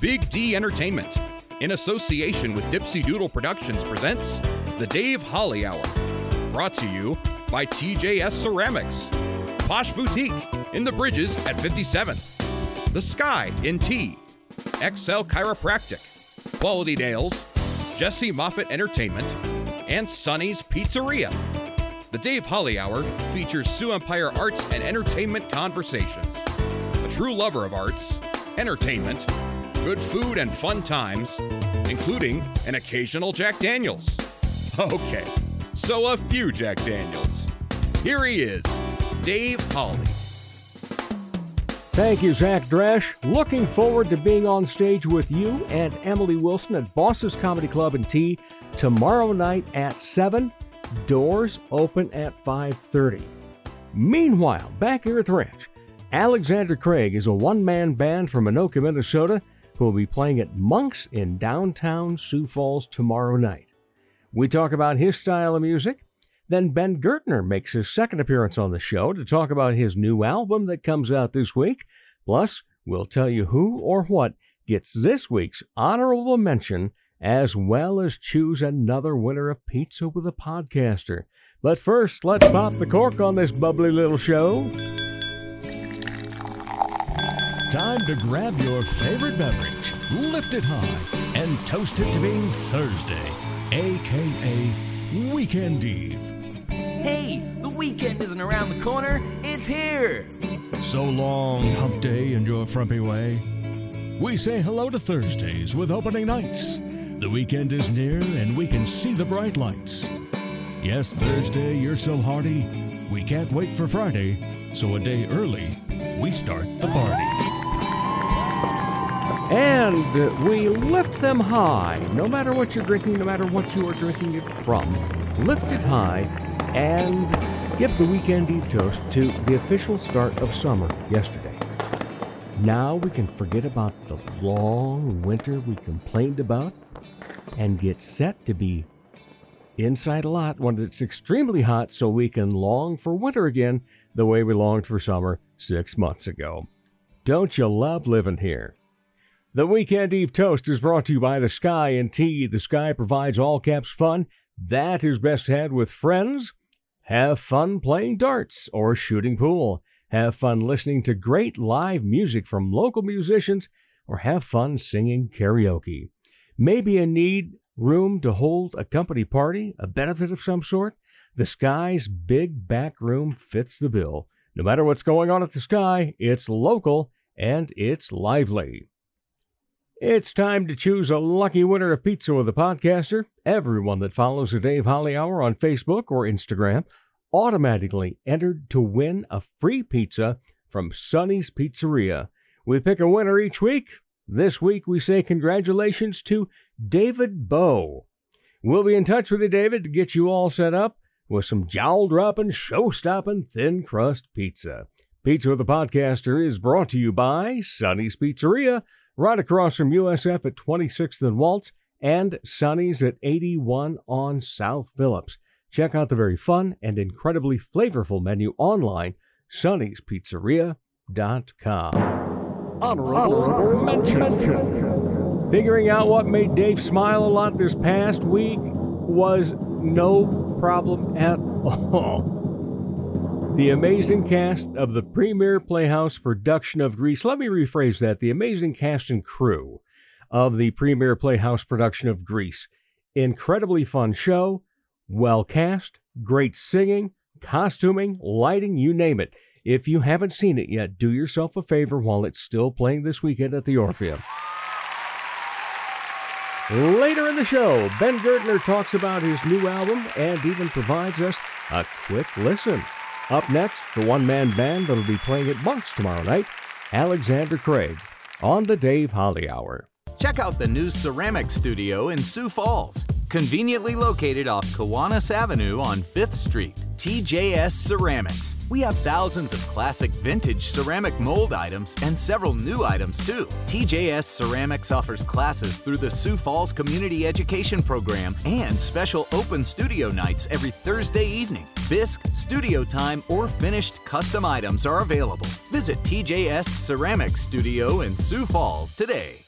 Big D Entertainment, in association with Dipsy Doodle Productions, presents The Dave Holly Hour. Brought to you by TJS Ceramics, Posh Boutique in the Bridges at 57th, The Sky in T, XL Chiropractic, Quality Nails, Jesse Moffitt Entertainment, and Sonny's Pizzeria. The Dave Holly Hour features Sioux Empire arts and entertainment conversations. A true lover of arts, entertainment, good food, and fun times, including an occasional Jack Daniels. Okay, so a few Jack Daniels. Here he is, Dave Holly. Thank you, Zach Dresch. Looking forward to being on stage with you and Emily Wilson at Bosses Comedy Club and Tea tomorrow night at 7. Doors open at 5:30. Meanwhile, back here at the ranch, Alexander Craig is a one-man band from Anoka, Minnesota, who will be playing at Monks in downtown Sioux Falls tomorrow night. We talk about his style of music. Then Ben Gertner makes his second appearance on the show to talk about his new album that comes out this week. Plus, we'll tell you who or what gets this week's honorable mention, as well as choose another winner of Pizza with a Podcaster. But first, let's pop the cork on this bubbly little show. Time to grab your favorite beverage, lift it high, and toast it to being Thursday, aka Weekend Eve. Hey, the weekend isn't around the corner, it's here! So long, hump day, and your frumpy way. We say hello to Thursdays with opening nights. The weekend is near, and we can see the bright lights. Yes, Thursday, you're so hearty. We can't wait for Friday, so a day early, we start the party. And we lift them high, no matter what you're drinking, no matter what you are drinking it from. Lift it high and give the weekend eve toast to the official start of summer yesterday. Now we can forget about the long winter we complained about and get set to be inside a lot when it's extremely hot so we can long for winter again the way we longed for summer six months ago. Don't you love living here? The Weekend Eve Toast is brought to you by The Sky and Tea. The Sky provides all caps fun. That is best had with friends. Have fun playing darts or shooting pool. Have fun listening to great live music from local musicians or have fun singing karaoke. Maybe a need room to hold a company party, a benefit of some sort? The Sky's big back room fits the bill. No matter what's going on at the Sky, it's local and it's lively. It's time to choose a lucky winner of Pizza with a Podcaster. Everyone that follows the Dave Holly Hour on Facebook or Instagram automatically entered to win a free pizza from Sonny's Pizzeria. We pick a winner each week. This week we say congratulations to David Bow. We'll be in touch with you, David, to get you all set up with some jowl dropping, show stopping thin crust pizza. Pizza with a Podcaster is brought to you by Sonny's Pizzeria right across from USF at 26th and Waltz and Sonny's at 81 on South Phillips. Check out the very fun and incredibly flavorful menu online, sonnyspizzeria.com. Honorable mention. Figuring out what made Dave smile a lot this past week was no problem at all. The amazing cast of the Premiere Playhouse production of Grease. Let me rephrase that. The amazing cast and crew of the Premiere Playhouse production of Grease. Incredibly fun show, well cast, great singing, costuming, lighting, you name it. If you haven't seen it yet, do yourself a favor while it's still playing this weekend at the Orpheum. Later in the show, Ben Gertner talks about his new album and even provides us a quick listen. Up next, the one man band that'll be playing at Monks tomorrow night, Alexander Craig, on the Dave Holly Hour. Check out the new ceramic studio in Sioux Falls, conveniently located off Kiwanis Avenue on 5th Street. TJS Ceramics. We have thousands of classic vintage ceramic mold items and several new items too. TJS Ceramics offers classes through the Sioux Falls Community Education Program and special open studio nights every Thursday evening. Bisque, studio time, or finished custom items are available. Visit TJS Ceramics Studio in Sioux Falls today.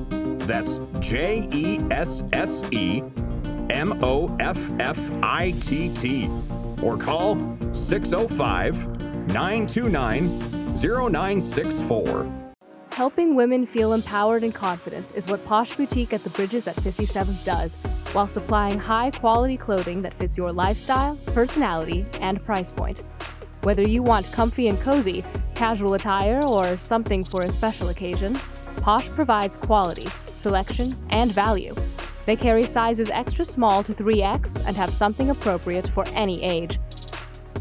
That's J E S S E M O F F I T T. Or call 605 929 0964. Helping women feel empowered and confident is what Posh Boutique at the Bridges at 57th does, while supplying high quality clothing that fits your lifestyle, personality, and price point. Whether you want comfy and cozy, casual attire, or something for a special occasion, Posh provides quality, selection, and value. They carry sizes extra small to 3X and have something appropriate for any age.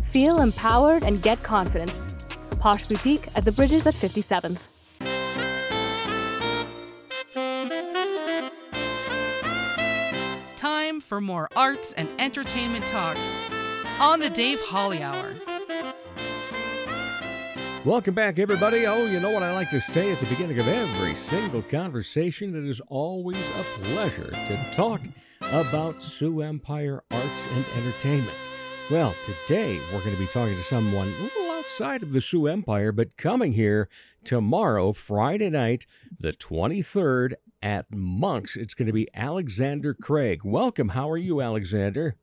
Feel empowered and get confident. Posh Boutique at the Bridges at 57th. Time for more arts and entertainment talk on the Dave Holly Hour. Welcome back, everybody. Oh, you know what I like to say at the beginning of every single conversation? It is always a pleasure to talk about Sioux Empire Arts and Entertainment. Well, today we're going to be talking to someone a little outside of the Sioux Empire, but coming here tomorrow, Friday night, the 23rd at Monk's. It's going to be Alexander Craig. Welcome. How are you, Alexander?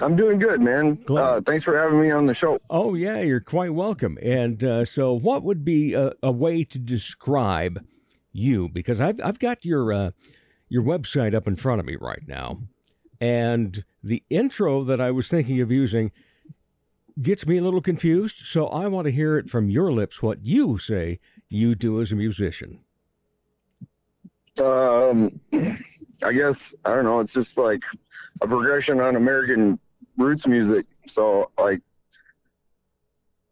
I'm doing good, man. Uh, thanks for having me on the show. Oh, yeah, you're quite welcome. And uh, so, what would be a, a way to describe you? Because I've, I've got your, uh, your website up in front of me right now. And the intro that I was thinking of using gets me a little confused. So, I want to hear it from your lips what you say you do as a musician. Um, I guess I don't know. It's just like a progression on American roots music. So like,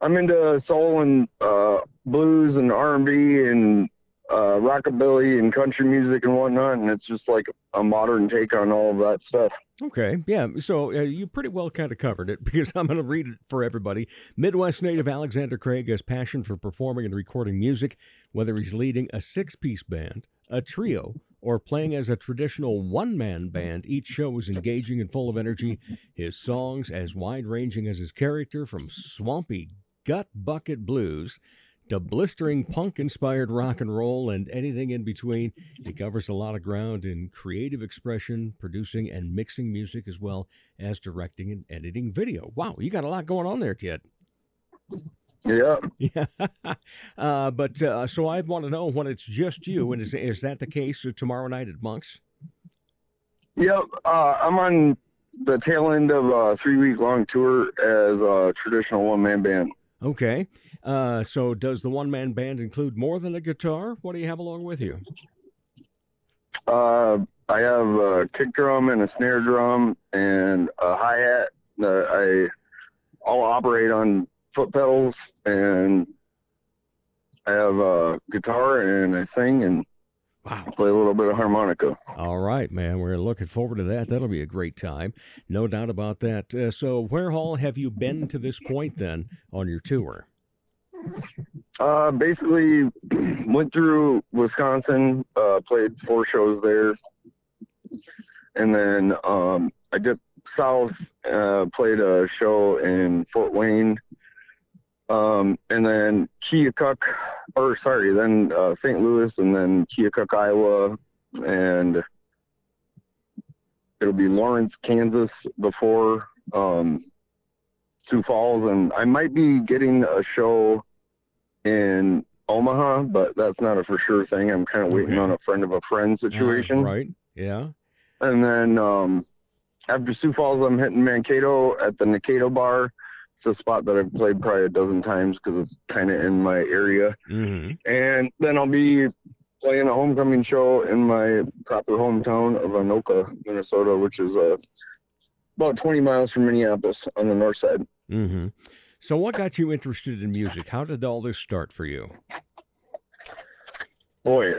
I'm into soul and uh, blues and R and B and uh, rockabilly and country music and whatnot. And it's just like a modern take on all of that stuff. Okay, yeah. So uh, you pretty well kind of covered it because I'm going to read it for everybody. Midwest native Alexander Craig has passion for performing and recording music, whether he's leading a six-piece band, a trio, or playing as a traditional one-man band. Each show is engaging and full of energy. His songs as wide-ranging as his character, from swampy gut bucket blues to blistering punk inspired rock and roll and anything in between. He covers a lot of ground in creative expression, producing and mixing music, as well as directing and editing video. Wow, you got a lot going on there, kid. Yeah. Yeah. uh, but uh, so I want to know when it's just you, and is, is that the case tomorrow night at Monk's? Yep. Uh, I'm on the tail end of a three week long tour as a traditional one man band. Okay. Uh, so does the one man band include more than a guitar? What do you have along with you? Uh, I have a kick drum and a snare drum and a hi hat. Uh, I all operate on foot pedals and I have a guitar and I sing and Wow. play a little bit of harmonica. All right, man. We're looking forward to that. That'll be a great time. No doubt about that. Uh, so, where all have you been to this point then on your tour? Uh, basically went through Wisconsin, uh, played four shows there, and then um, I dipped south, uh, played a show in Fort Wayne, um, and then Keokuk, or sorry, then uh, St. Louis, and then Keokuk, Iowa, and it'll be Lawrence, Kansas before um, Sioux Falls, and I might be getting a show in Omaha, but that's not a for sure thing. I'm kind of waiting Okay. on a friend of a friend situation. Right. Yeah. And then um, after Sioux Falls, I'm hitting Mankato at the Nikado Bar. It's a spot that I've played probably a dozen times because it's kind of in my area. hmm And then I'll be playing a homecoming show in my proper hometown of Anoka, Minnesota, which is uh, about 20 miles from Minneapolis on the north side. hmm So, what got you interested in music? How did all this start for you? boy,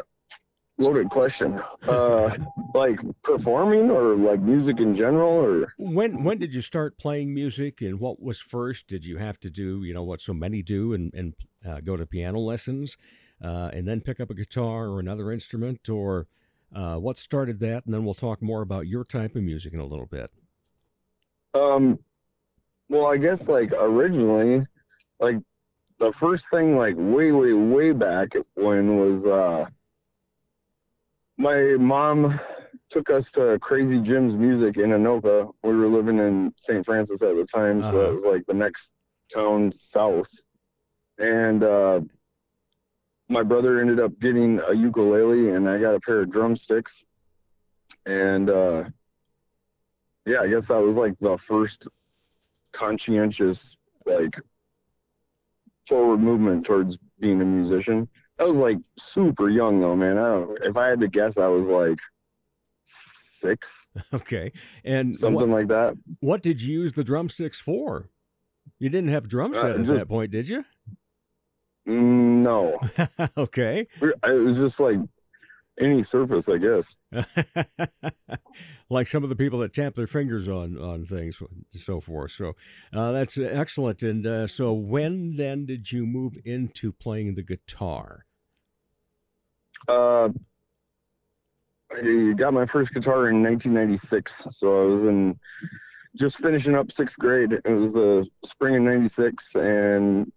loaded question. Uh, like performing or like music in general, or When when did you start playing music, and what was first? Did you have to do you know what so many do, and and uh, go to piano lessons, uh, and then pick up a guitar or another instrument, or uh, what started that? And then we'll talk more about your type of music in a little bit. um, well, I guess like originally, like the first thing, like way, way, way back when was uh, my mom took us to Crazy Jim's Music in Anoka. We were living in St. Francis at the time, so Uh-huh. it was like the next town south. And uh, my brother ended up getting a ukulele, and I got a pair of drumsticks. And uh, yeah, I guess that was like the first conscientious, like forward movement towards being a musician. I was like super young though, man. I don't. If I had to guess, I was like six, Okay, and something what, like that. what did you use the drumsticks for? You didn't have drum Uh, set at just- that point, did you? No, okay. it was just like any surface, I guess. like some of the people that tap their fingers on on things and so forth. So uh, that's excellent. And uh, so when then did you move into playing the guitar? Uh, I got my first guitar in 1996, so I was in just finishing up sixth grade. It was the spring of '96, and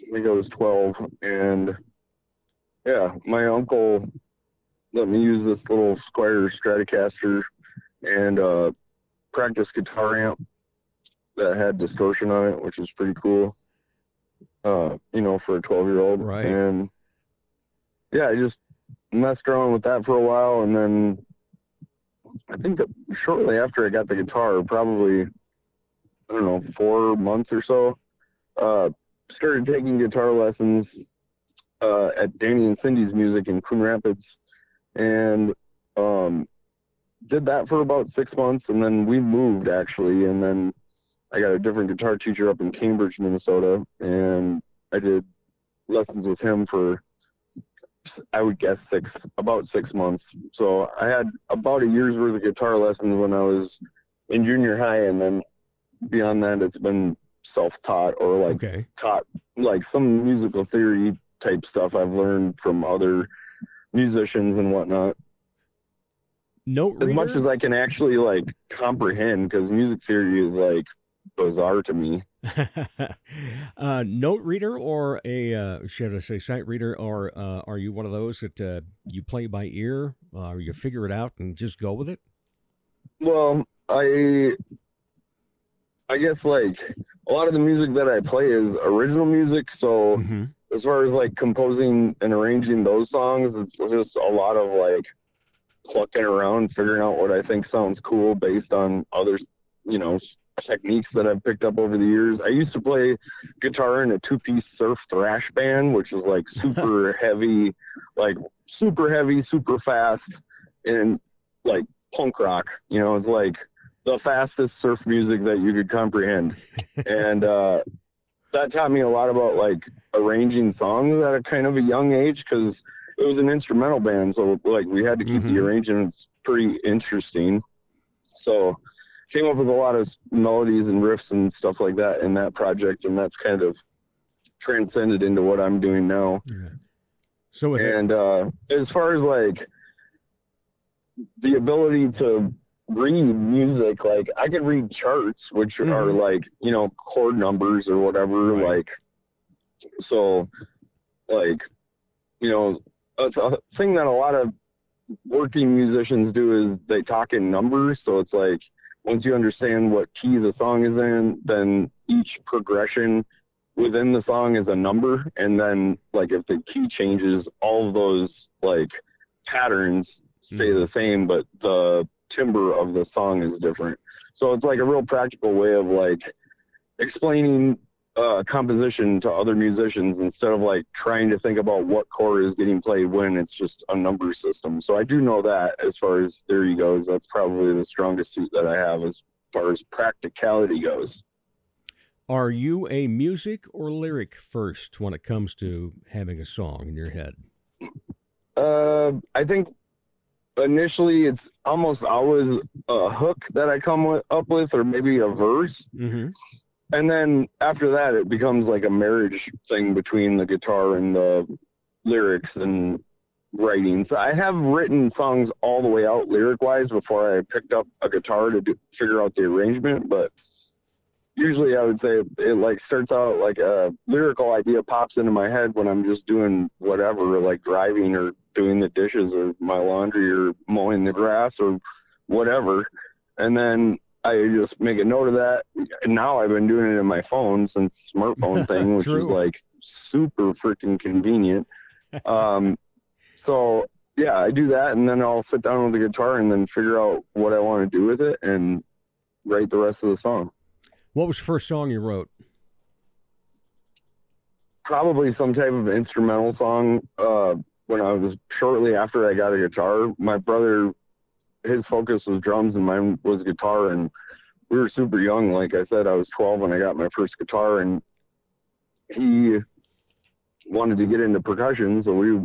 I think I was 12. And yeah, my uncle let me use this little Squier Stratocaster and uh, practice guitar amp that had distortion on it, which is pretty cool. Uh, you know, for a 12 year old. Right. And yeah, I just messed around with that for a while, and then I think shortly after I got the guitar, probably I don't know four months or so, uh, started taking guitar lessons uh, at Danny and Cindy's Music in Coon Rapids, and um, did that for about six months, and then we moved actually, and then I got a different guitar teacher up in Cambridge, Minnesota, and I did lessons with him for I would guess six, about six months. So I had about a year's worth of guitar lessons when I was in junior high, and then beyond that, it's been self-taught or like Okay. taught, like some musical theory type stuff I've learned from other musicians and whatnot. Note As much as I can actually like comprehend, because music theory is like bizarre to me. uh, note reader or a uh, should I say sight reader or uh, are you one of those that uh, you play by ear or you figure it out and just go with it? Well, I I guess like a lot of the music that I play is original music, so Mm-hmm. as far as like composing and arranging those songs, it's just a lot of like plucking around, figuring out what I think sounds cool based on other, you know, techniques that I've picked up over the years. I used to play guitar in a two-piece surf thrash band, which was like super heavy, like super heavy, super fast, and like punk rock. You know, it's like the fastest surf music that you could comprehend, and uh, that taught me a lot about like arranging songs at a kind of a young age because it was an instrumental band, so like we had to keep Mhm. the arrangements pretty interesting. So came up with a lot of melodies and riffs and stuff like that in that project, and that's kind of transcended into what I'm doing now. So And uh, as far as like the ability to read music, like I could read charts, which are Mhm. like you know chord numbers or whatever. Right. Like, so, like, you know, a, a thing that a lot of working musicians do is they talk in numbers. So it's like once you understand what key the song is in, then each progression within the song is a number and then like if the key changes all of those like patterns stay Mhm. the same but the timbre of the song is different so it's like a real practical way of like explaining uh, composition to other musicians instead of like trying to think about what chord is getting played when it's just a number system so i do know that as far as theory goes that's probably the strongest suit that i have as far as practicality goes are you a music or lyric first when it comes to having a song in your head? Uh, I think initially it's almost always a hook that I come with, up with, or maybe a verse, Mm-hmm. And then after that it becomes like a marriage thing between the guitar and the lyrics and writing. So I have written songs all the way out lyric wise before I picked up a guitar to do, figure out the arrangement, but usually I would say it, it like starts out like a lyrical idea pops into my head when I'm just doing whatever, like driving or doing the dishes or my laundry or mowing the grass or whatever. And then I just make a note of that. And now I've been doing it in my phone since smartphone thing, which is like super freaking convenient. Um, so yeah, I do that, and then I'll sit down with the guitar and then figure out what I want to do with it and write the rest of the song. What was the first song you wrote? Probably some type of instrumental song. Uh, when I was shortly after I got a guitar, my brother, his focus was drums and mine was guitar, and we were super young. Like I said, I was 12 when I got my first guitar, and he wanted to get into percussion, so we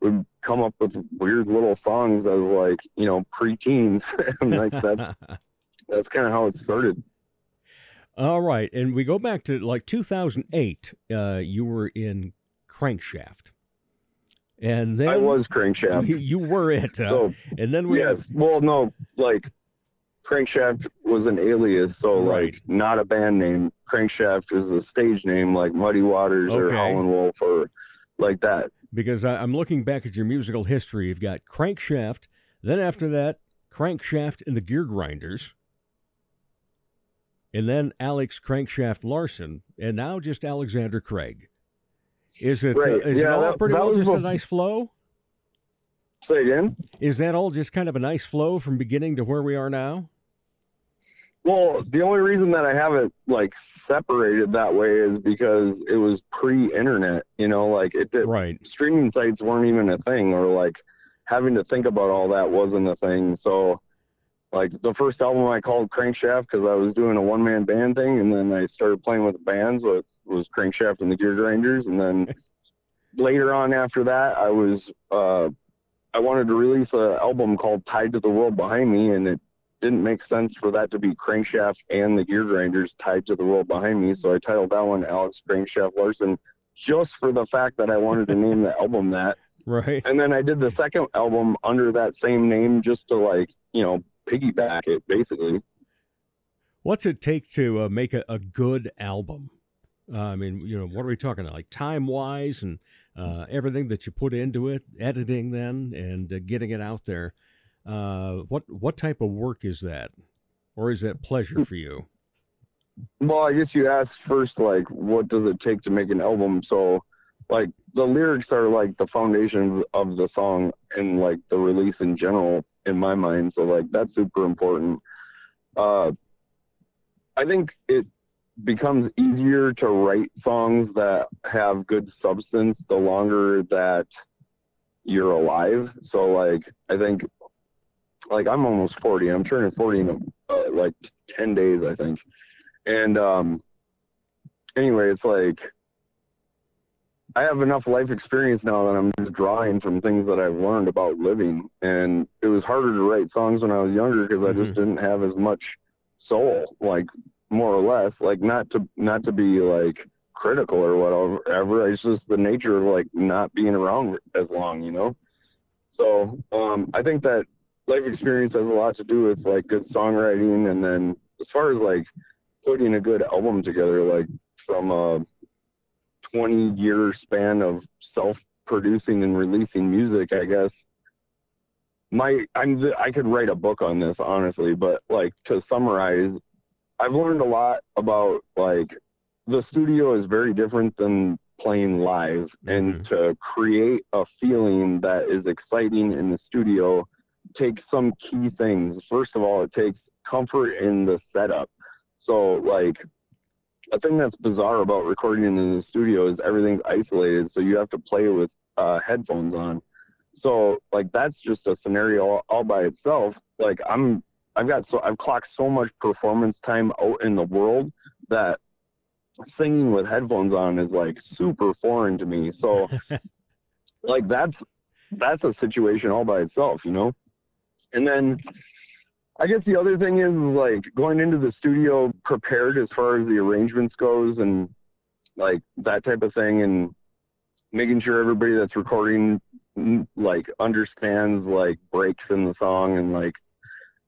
would come up with weird little songs as like you know preteens, and like that's that's kind of how it started. All right, and we go back to like 2008. Uh, you were in Crankshaft, and then I was crankshaft. You, were it. uh, So and then we yes, well, no, like crankshaft was an alias, so Right. like not a band name. Crankshaft is a stage name, like Muddy Waters or Okay. Howlin' Wolf or like that. because I, I'm looking back at your musical history. You've got Crankshaft, then after that, Crankshaft and the Gear Grinders, and then Alex Crankshaft Larson, and now just Alexander Craig. Is it? uh, Right. is it Yeah, all that- pretty that well just a nice flow? Say again. Is that all just kind of a nice flow from beginning to where we are now? Well, the only reason that I have it like separated that way is because it was pre-internet. You know, like it did. Right. Streaming sites weren't even a thing, or like having to think about all that wasn't a thing. So, like the first album I called Crankshaft because I was doing a one-man band thing, and then I started playing with bands. So it was Crankshaft and the Gear Grinders, and then later on after that, I was uh, I wanted to release an album called Tied to the World Behind Me, and it didn't make sense for that to be Crankshaft and the Gear Grinders tied to the world behind me. So I titled that one Alex Crankshaft Larson just for the fact that I wanted to name the album that. Right. And then I did the second album under that same name just to like, you know, piggyback it basically. What's it take to uh, make a, a good album? Uh, I mean, you know, what are we talking about? like time wise and uh, everything that you put into it, editing then and uh, getting it out there. Uh, what what type of work is that, or is that pleasure for you? Well, I guess you asked first, like, what does it take to make an album? So, like, the lyrics are like the foundation of the song and like the release in general, in my mind. So, like, that's super important. Uh, I think it becomes easier to write songs that have good substance the longer that you're alive. So, like, I think, like, I'm almost 40. I'm turning 40 in uh, like 10 days, I think. And um, anyway, it's like I have enough life experience now that I'm just drawing from things that I've learned about living. And it was harder to write songs when I was younger because I just didn't have as much soul, like more or less. Like not to not to be like critical or whatever. It's just the nature of like not being around as long, you know. So um, I think that life experience has a lot to do with like good songwriting, and then as far as like putting a good album together, like from a 20 year span of self producing and releasing music, I guess. My, I'm, I could write a book on this, honestly, but like to summarize, I've learned a lot about like the studio is very different than playing live, and mm-hmm. to create a feeling that is exciting in the studio takes some key things. First of all, it takes comfort in the setup. So like a thing that's bizarre about recording in the studio is everything's isolated, so you have to play with uh, headphones on. So like that's just a scenario all, all by itself. Like I'm, I've got so I've clocked so much performance time out in the world that singing with headphones on is like super foreign to me. So like that's that's a situation all by itself, you know. And then I guess the other thing is, like going into the studio prepared as far as the arrangements goes and like that type of thing and making sure everybody that's recording like understands like breaks in the song and like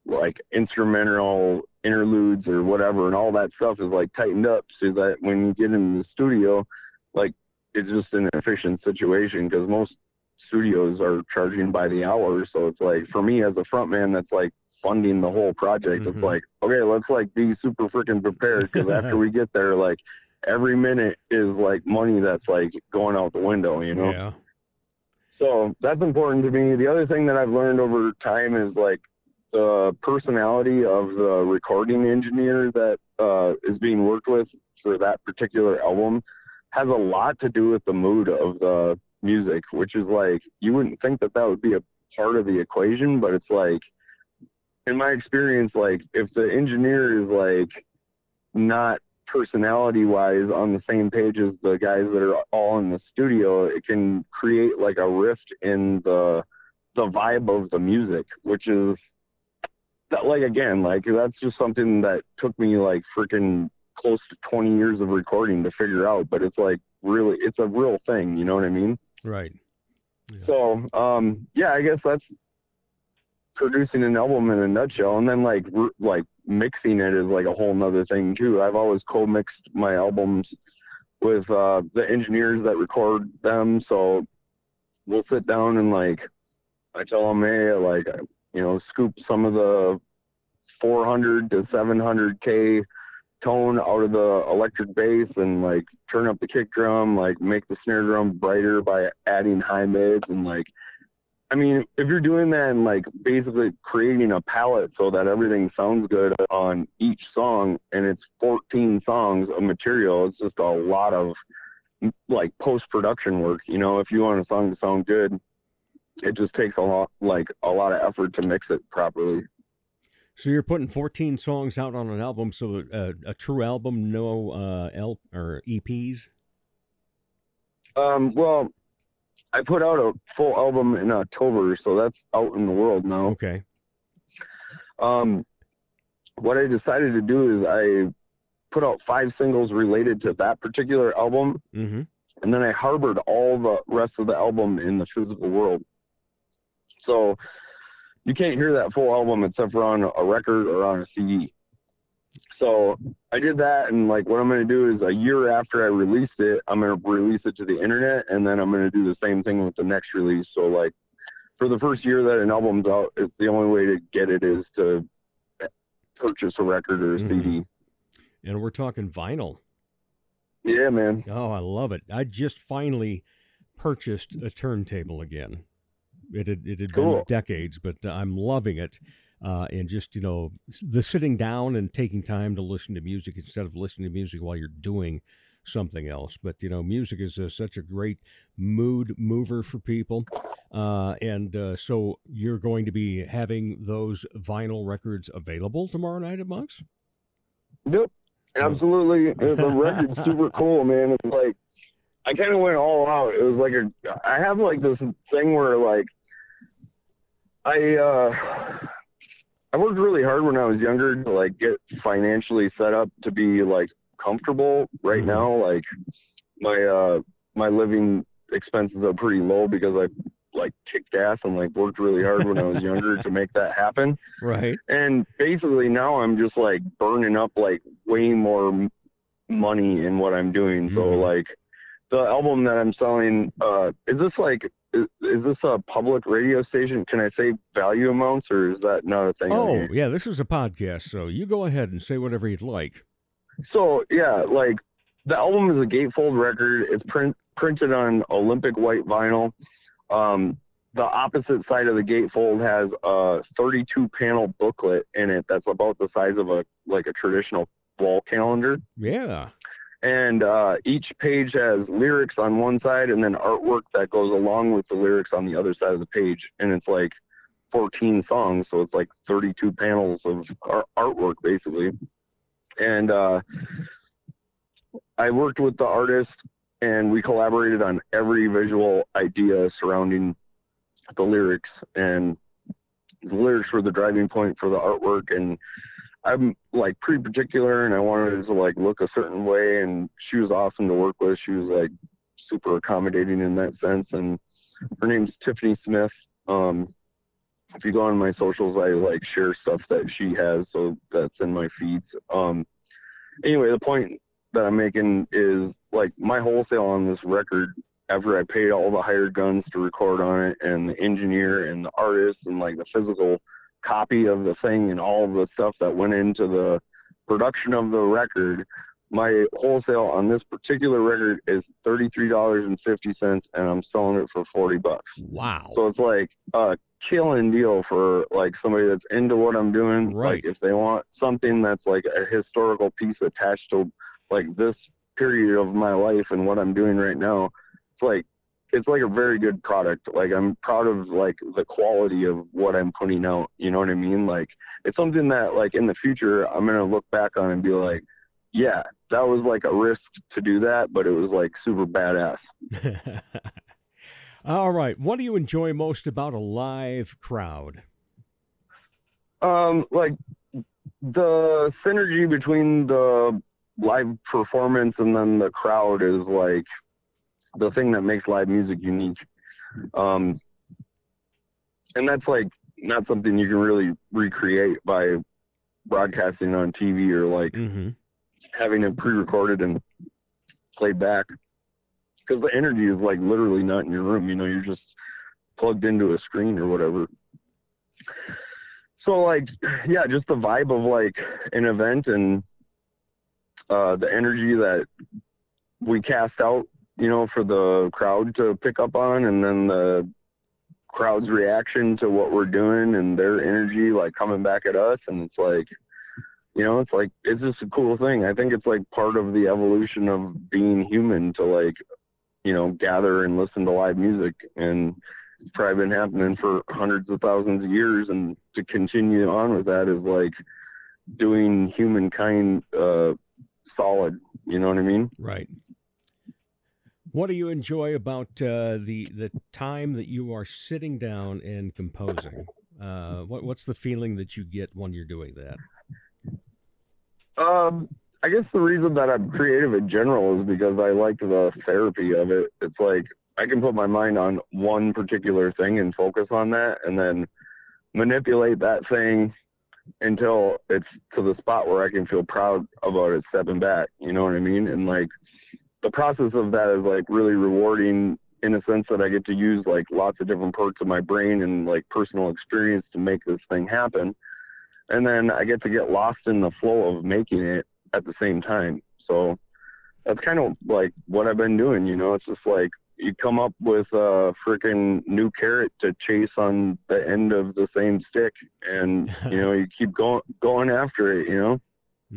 like instrumental interludes or whatever and all that stuff is like tightened up so that when you get in the studio like it's just an efficient situation because most studios are charging by the hour. So it's like for me as a frontman that's like funding the whole project mm-hmm. it's like okay let's like be super freaking prepared because after we get there like every minute is like money that's like going out the window you know yeah so that's important to me. The other thing that I've learned over time is like the personality of the recording engineer that uh, is being worked with for that particular album has a lot to do with the mood of the music, which is like you wouldn't think that that would be a part of the equation, but it's like in my experience, like if the engineer is like not personality wise on the same page as the guys that are all in the studio, it can create like a rift in the the vibe of the music, which is that like again, like that's just something that took me like freaking close to 20 years of recording to figure out, but it's like really it's a real thing, you know what I mean? Right. Yeah. So, um yeah, I guess that's producing an album in a nutshell and then like like mixing it is like a whole nother thing too. I've always co-mixed my albums with uh the engineers that record them so we'll sit down and like i tell them hey like you know scoop some of the 400 to 700k tone out of the electric bass and like turn up the kick drum like make the snare drum brighter by adding high mids and like I mean, if you're doing that and like basically creating a palette so that everything sounds good on each song and it's 14 songs of material, it's just a lot of like post production work. You know, if you want a song to sound good, it just takes a lot, like a lot of effort to mix it properly. So you're putting 14 songs out on an album, so uh, a true album, no uh, L or EPs. Um, well, I put out a full album in October, so that's out in the world now. Okay. Um, what I decided to do is I put out five singles related to that particular album, mm-hmm. and then I harbored all the rest of the album in the physical world. So you can't hear that full album except for on a record or on a CD so I did that, and like what I'm going to do is a year after I released it, I'm going to release it to the internet, and then I'm going to do the same thing with the next release. So like for the first year that an album's out, it's the only way to get it is to purchase a record or a mm-hmm. CD. And we're talking vinyl. Yeah, man. Oh, I love it. I just finally purchased a turntable again. It had, it had cool. been decades, but I'm loving it uh, and just you know the sitting down and taking time to listen to music instead of listening to music while you're doing something else. But you know, music is uh, such a great mood mover for people, uh, and uh, so you're going to be having those vinyl records available tomorrow night at Monk's. Yep, absolutely. the record's super cool, man. It's like I kind of went all out. It was like a I have like this thing where like I uh I worked really hard when I was younger to like get financially set up to be like comfortable. Right mm-hmm. now, like my uh my living expenses are pretty low because I like kicked ass and like worked really hard when I was younger to make that happen. Right. And basically now I'm just like burning up like way more money in what I'm doing. Mm-hmm. So like the album that I'm selling, uh, is this like is, is, this a public radio station? Can I say value amounts, or is that not a thing? Oh, yeah, this is a podcast, so you go ahead and say whatever you'd like. So yeah, like the album is a gatefold record. It's print printed on Olympic white vinyl. Um, the opposite side of the gatefold has a 32 panel booklet in it that's about the size of a like a traditional wall calendar. Yeah and uh, each page has lyrics on one side and then artwork that goes along with the lyrics on the other side of the page. And it's like 14 songs so it's like 32 panels of art- artwork basically. And uh, i worked with the artist and we collaborated on every visual idea surrounding the lyrics. And the lyrics were the driving point for the artwork and I'm like pretty particular and I wanted to like look a certain way and she was awesome to work with. She was like super accommodating in that sense and her name's Tiffany Smith. Um if you go on my socials I like share stuff that she has so that's in my feeds. Um anyway the point that I'm making is like my wholesale on this record after I paid all the hired guns to record on it and the engineer and the artist and like the physical copy of the thing and all the stuff that went into the production of the record, my wholesale on this particular record is $33.50 and I'm selling it for 40 bucks. Wow. So it's like a killing deal for like somebody that's into what I'm doing. Right. Like if they want something that's like a historical piece attached to like this period of my life and what I'm doing right now, it's like it's like a very good product. Like I'm proud of like the quality of what I'm putting out. You know what I mean? Like it's something that like in the future I'm gonna look back on and be like, yeah, that was like a risk to do that, but it was like super badass. All right. What do you enjoy most about a live crowd? Um, like the synergy between the live performance and then the crowd is like the thing that makes live music unique. Um, and that's like not something you can really recreate by broadcasting on TV or like Mm-hmm. having it pre-recorded and played back. Because the energy is like literally not in your room. You know, you're just plugged into a screen or whatever. So like, yeah, just the vibe of like an event and uh, the energy that we cast out, you know, for the crowd to pick up on, and then the crowd's reaction to what we're doing and their energy like coming back at us, and it's like, you know, it's like it's just a cool thing. I think it's like part of the evolution of being human to like, you know, gather and listen to live music. And it's probably been happening for hundreds of thousands of years. And to continue on with that is like doing humankind uh solid. You know what i mean? Right. What do you enjoy about uh, the the time that you are sitting down and composing? Uh, what what's the feeling that you get when you're doing that? um i guess the reason that i'm creative in general is because i like the therapy of it it's like i can put my mind on one particular thing and focus on that and then manipulate that thing until it's to the spot where I can feel proud about it stepping back. You know what I mean? And like the process of that is like really rewarding in a sense that I get to use like lots of different parts of my brain and like personal experience to make this thing happen. And then I get to get lost in the flow of making it at the same time. So that's kind of like what I've been doing, you know, it's just like you come up with a freaking new carrot to chase on the end of the same stick and you know you keep going going after it you know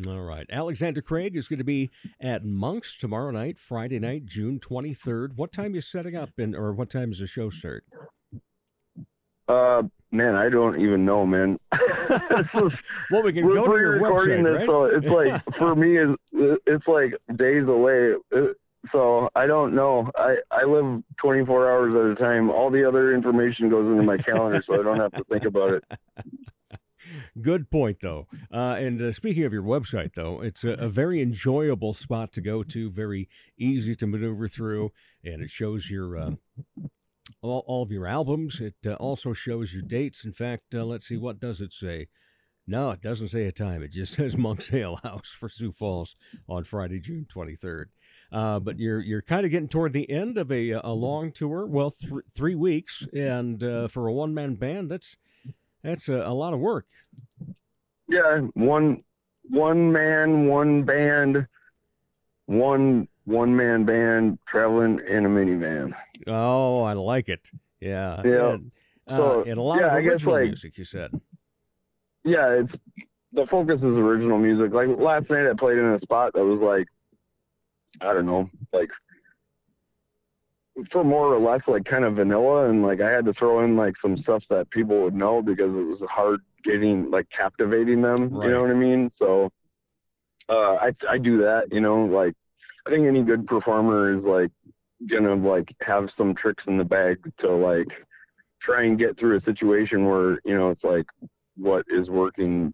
All right. Alexander Craig is going to be at Monks tomorrow night, Friday night, June 23rd. What time you setting up and or what time is the show start? uh man i don't even know man is- Well, we can we're go to your pre-recording website, this right? so it's like for me it's, it's like days away Uh, so i don't know i i live 24 hours at a time all the other information goes into my calendar so i don't have to think about it Good point, though. Uh, and uh, speaking of your website, though, it's a, a very enjoyable spot to go to, very easy to maneuver through, and it shows your uh, all, all of your albums. It uh, also shows your dates. In fact, uh, let's see, what does it say? No, it doesn't say a time. It just says Monk's Ale House for Sioux Falls on Friday, June 23rd. Uh, but you're you're kind of getting toward the end of a a long tour. Well, th- three weeks, and uh, for a one man band, that's that's a, a lot of work. Yeah, one one man, one band, one one man band traveling in a minivan. Oh, I like it. Yeah. Yeah. And, uh, So, and a lot yeah, of I guess, original like- music. You said. Yeah, it's the focus is original music. Like last night, I played in a spot that was like, I don't know, like for more or less like kind of vanilla, and like I had to throw in like some stuff that people would know because it was hard getting like captivating them. Right. You know what I mean? So uh, I I do that. You know, like I think any good performer is like gonna like have some tricks in the bag to like try and get through a situation where you know it's like what is working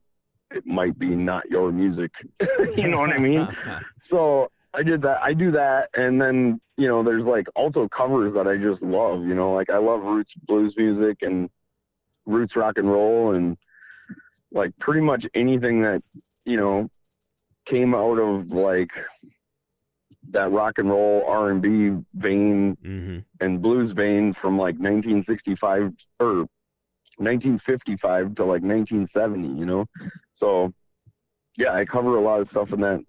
it might be not your music you know what i mean so i did that i do that and then you know there's like also covers that i just love you know like i love roots blues music and roots rock and roll and like pretty much anything that you know came out of like that rock and roll r&b vein hmm and blues vein from like 1965 or 1955 to like 1970 you know? So yeah i cover a lot of stuff in that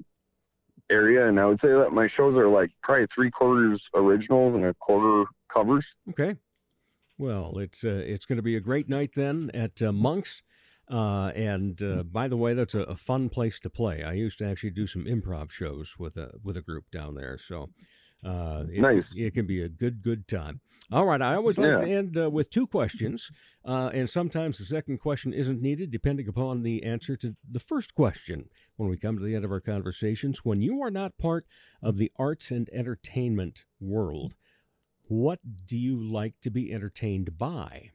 area and i would say that my shows are like probably three quarters originals and a quarter covers Okay. Well, it's uh, it's going to be a great night then at uh, Monks. Uh, and uh, by the way, that's a, a fun place to play. I used to actually do some improv shows with a with a group down there, so uh, it, Nice. It can be a good good time. All right, I always like to end uh, with two questions, uh, and sometimes the second question isn't needed, depending upon the answer to the first question. When we come to the end of our conversations, when you are not part of the arts and entertainment world, what do you like to be entertained by?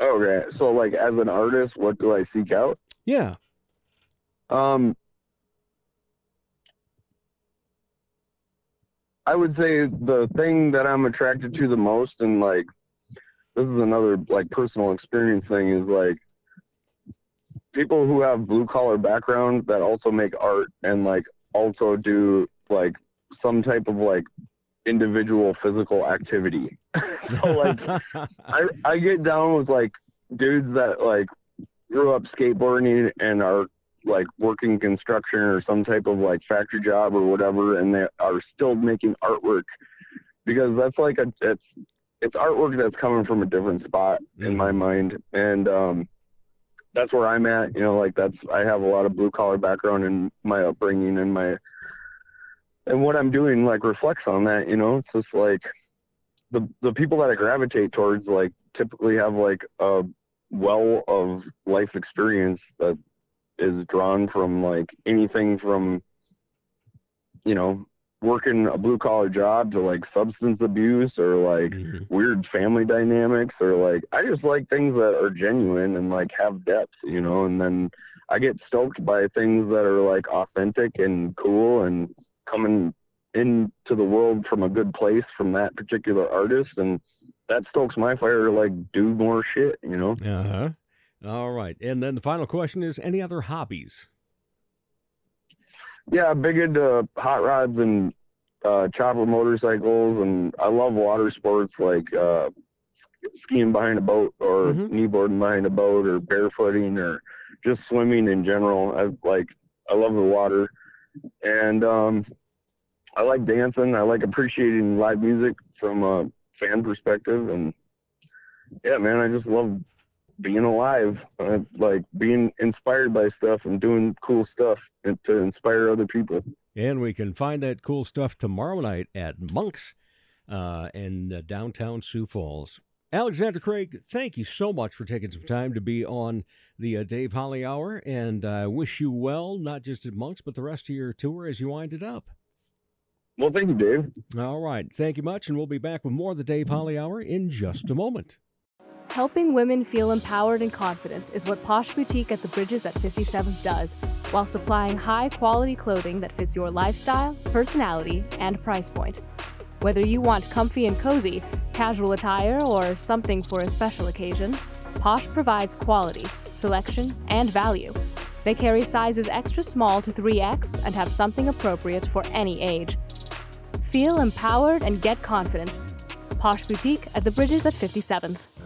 okay so like as an artist what do i seek out Yeah. Um, I would say the thing that I'm attracted to the most, and like, this is another like personal experience thing, is like people who have blue collar background that also make art and like also do like some type of like individual physical activity. so like I I get down with like dudes that like grew up skateboarding and are like working construction or some type of like factory job or whatever and they are still making artwork because that's like a it's it's artwork that's coming from a different spot in my mind and um that's where I'm at you know like that's I have a lot of blue collar background in my upbringing and my and what I'm doing like reflects on that you know? It's just like the the people that I gravitate towards like typically have like a well of life experience that is drawn from like anything from you know working a blue collar job to like substance abuse or like Mhm. weird family dynamics or like I just like things that are genuine and like have depth, you know, and then I get stoked by things that are like authentic and cool and coming into the world from a good place from that particular artist and that stokes my fire to like do more shit, you know. Uh huh. All right. And then the final question is any other hobbies? Yeah, big into hot rods and uh, chopper motorcycles, and I love water sports like uh, skiing behind a boat or Mhm. kneeboarding behind a boat or barefooting or just swimming in general. I like I love the water, and um, I like dancing. I like appreciating live music from a fan perspective, and yeah, man, I just love being alive, I like being inspired by stuff and doing cool stuff and to inspire other people. And we can find that cool stuff tomorrow night at Monks uh, in uh, downtown Sioux Falls. Alexander Craig, thank you so much for taking some time to be on the uh, Dave Holly Hour, and I wish you well, not just at Monks, but the rest of your tour as you wind it up. Well, thank you, Dave. All right. Thank you much, and we'll be back with more of the Dave Holly Hour in just a moment. Helping women feel empowered and confident is what Posh Boutique at the Bridges at 57th does, while supplying high quality clothing that fits your lifestyle, personality, and price point. Whether you want comfy and cozy, casual attire, or something for a special occasion, Posh provides quality, selection, and value. They carry sizes extra small to 3X and have something appropriate for any age. Feel empowered and get confident. Posh Boutique at the Bridges at 57th.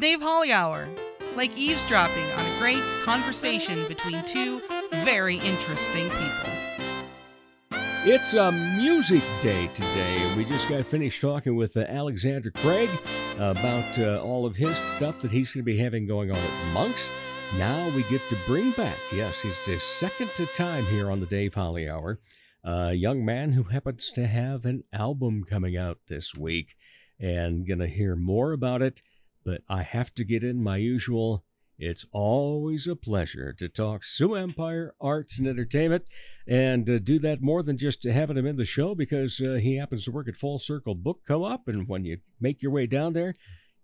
Dave Holly Hour, like eavesdropping on a great conversation between two very interesting people. It's a music day today, and we just got finished talking with uh, Alexander Craig about uh, all of his stuff that he's going to be having going on at Monks. Now we get to bring back, yes, he's the second to time here on the Dave Holly Hour, a young man who happens to have an album coming out this week, and going to hear more about it. But I have to get in my usual it's always a pleasure to talk Sioux Empire arts and entertainment and uh, do that more than just having him in the show because uh, he happens to work at Full Circle Book Co op. And when you make your way down there,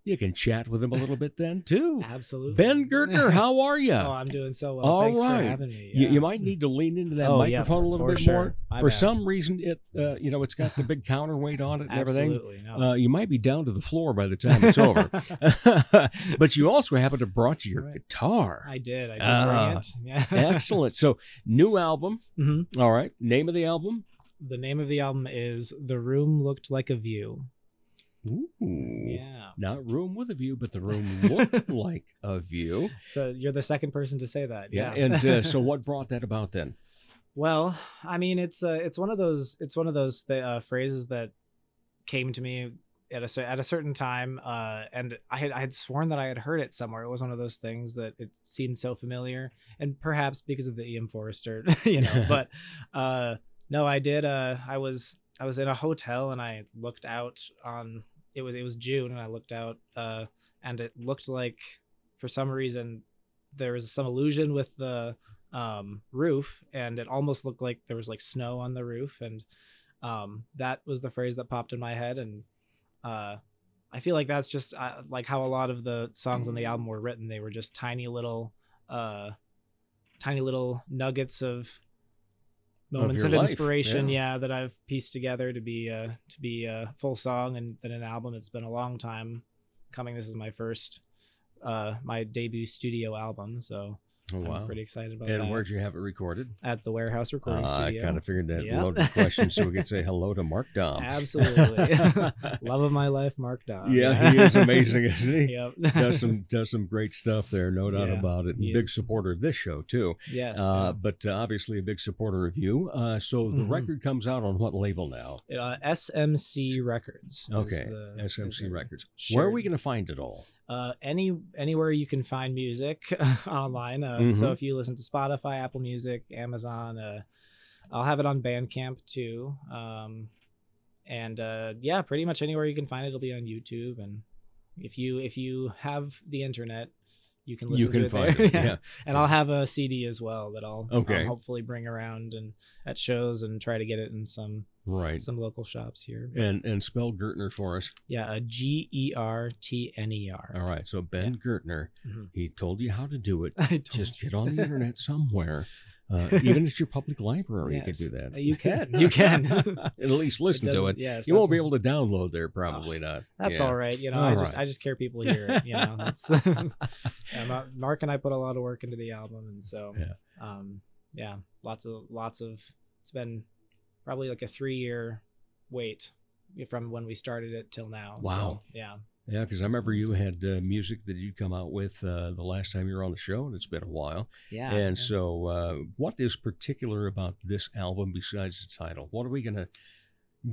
you can chat with him a little bit then too. Absolutely. Ben Gertner, how are you? oh, I'm doing so well. All Thanks right. for having me. You, yeah. you might need to lean into that Oh, yeah, microphone a little bit sure. more. My For bad. some reason, it uh, you know it's got the big counterweight on it and everything. Absolutely. No. Uh, you might be down to the floor by the time it's over. but you also happen to have brought your Right. guitar. I did. I did Ah, bring it. Yeah. Excellent. So, new album. hmm All right. Name of the album? The name of the album is "The Room Looked Like a View." Ooh. Yeah. Not room with a view, but the room looked like a view. So you're the second person to say that. Yeah. Yeah. And uh, so, what brought that about then? Well, I mean, it's uh, it's one of those it's one of those th- uh, phrases that came to me at a at a certain time, uh, and I had I had sworn that I had heard it somewhere. It was one of those things that it seemed so familiar, and perhaps because of the E.M. Forrester, you know. but uh, no, I did. Uh, I was I was in a hotel and I looked out on it was it was June and I looked out uh, and it looked like for some reason there was some illusion with the um, roof and it almost looked like there was like snow on the roof and um, that was the phrase that popped in my head and uh, I feel like that's just uh, like how a lot of the songs on the album were written. They were just tiny little uh, tiny little nuggets of moments your of, inspiration yeah. yeah. that I've pieced together to be uh, to be a full song and then an album it's been a long time coming this is my first uh, my debut studio album so Oh, I'm wow. pretty excited about And that And where'd you have it recorded? at the warehouse recording Uh, I kind of figured that Yep. loaded question so we could say hello to Mark Dom. Absolutely. Love of my life, Mark Dom. yeah, he is amazing, isn't he? Yep. does some does some great stuff there, no doubt Yeah, about it. And big is. supporter of this show too. yes. Uh, but uh, obviously a big supporter of you. Uh, so the Mhm. record comes out on what label now? Uh, SMC Records. Okay, the- SMC Records. Where are we going to find it all? Uh, any anywhere you can find music online. Uh, Mhm. So if you listen to Spotify, Apple Music, Amazon, uh, I'll have it on Bandcamp too. Um, and uh, yeah, pretty much anywhere you can find it, it'll be on YouTube. And if you if you have the internet, you can listen You can to it find there. it, yeah. and I'll have a CD as well that I'll, I'll hopefully bring around and at shows and try to get it in some Right. some local shops here. And and spell Gertner for us. Yeah, a G E R T N E R. All right. So Ben Gertner, Mhm. he told you how to do it. I Just get on the internet somewhere. Uh, even at your public library, you can do that. You can. You can. at least listen to it. Yes, you won't be able to download there, probably not. That's Yeah. all right. You know, All I just. I just care people hear it. You know, that's yeah, Mark and I put a lot of work into the album, and so Yeah. um, yeah, lots of lots of. It's been probably like a three year wait from when we started it till now. Wow. So, yeah. Yeah, because I remember you had uh, music that you come out with uh, the last time you were on the show, and it's been a while. Yeah. and yeah. so, uh, what is particular about this album besides the title? What are we gonna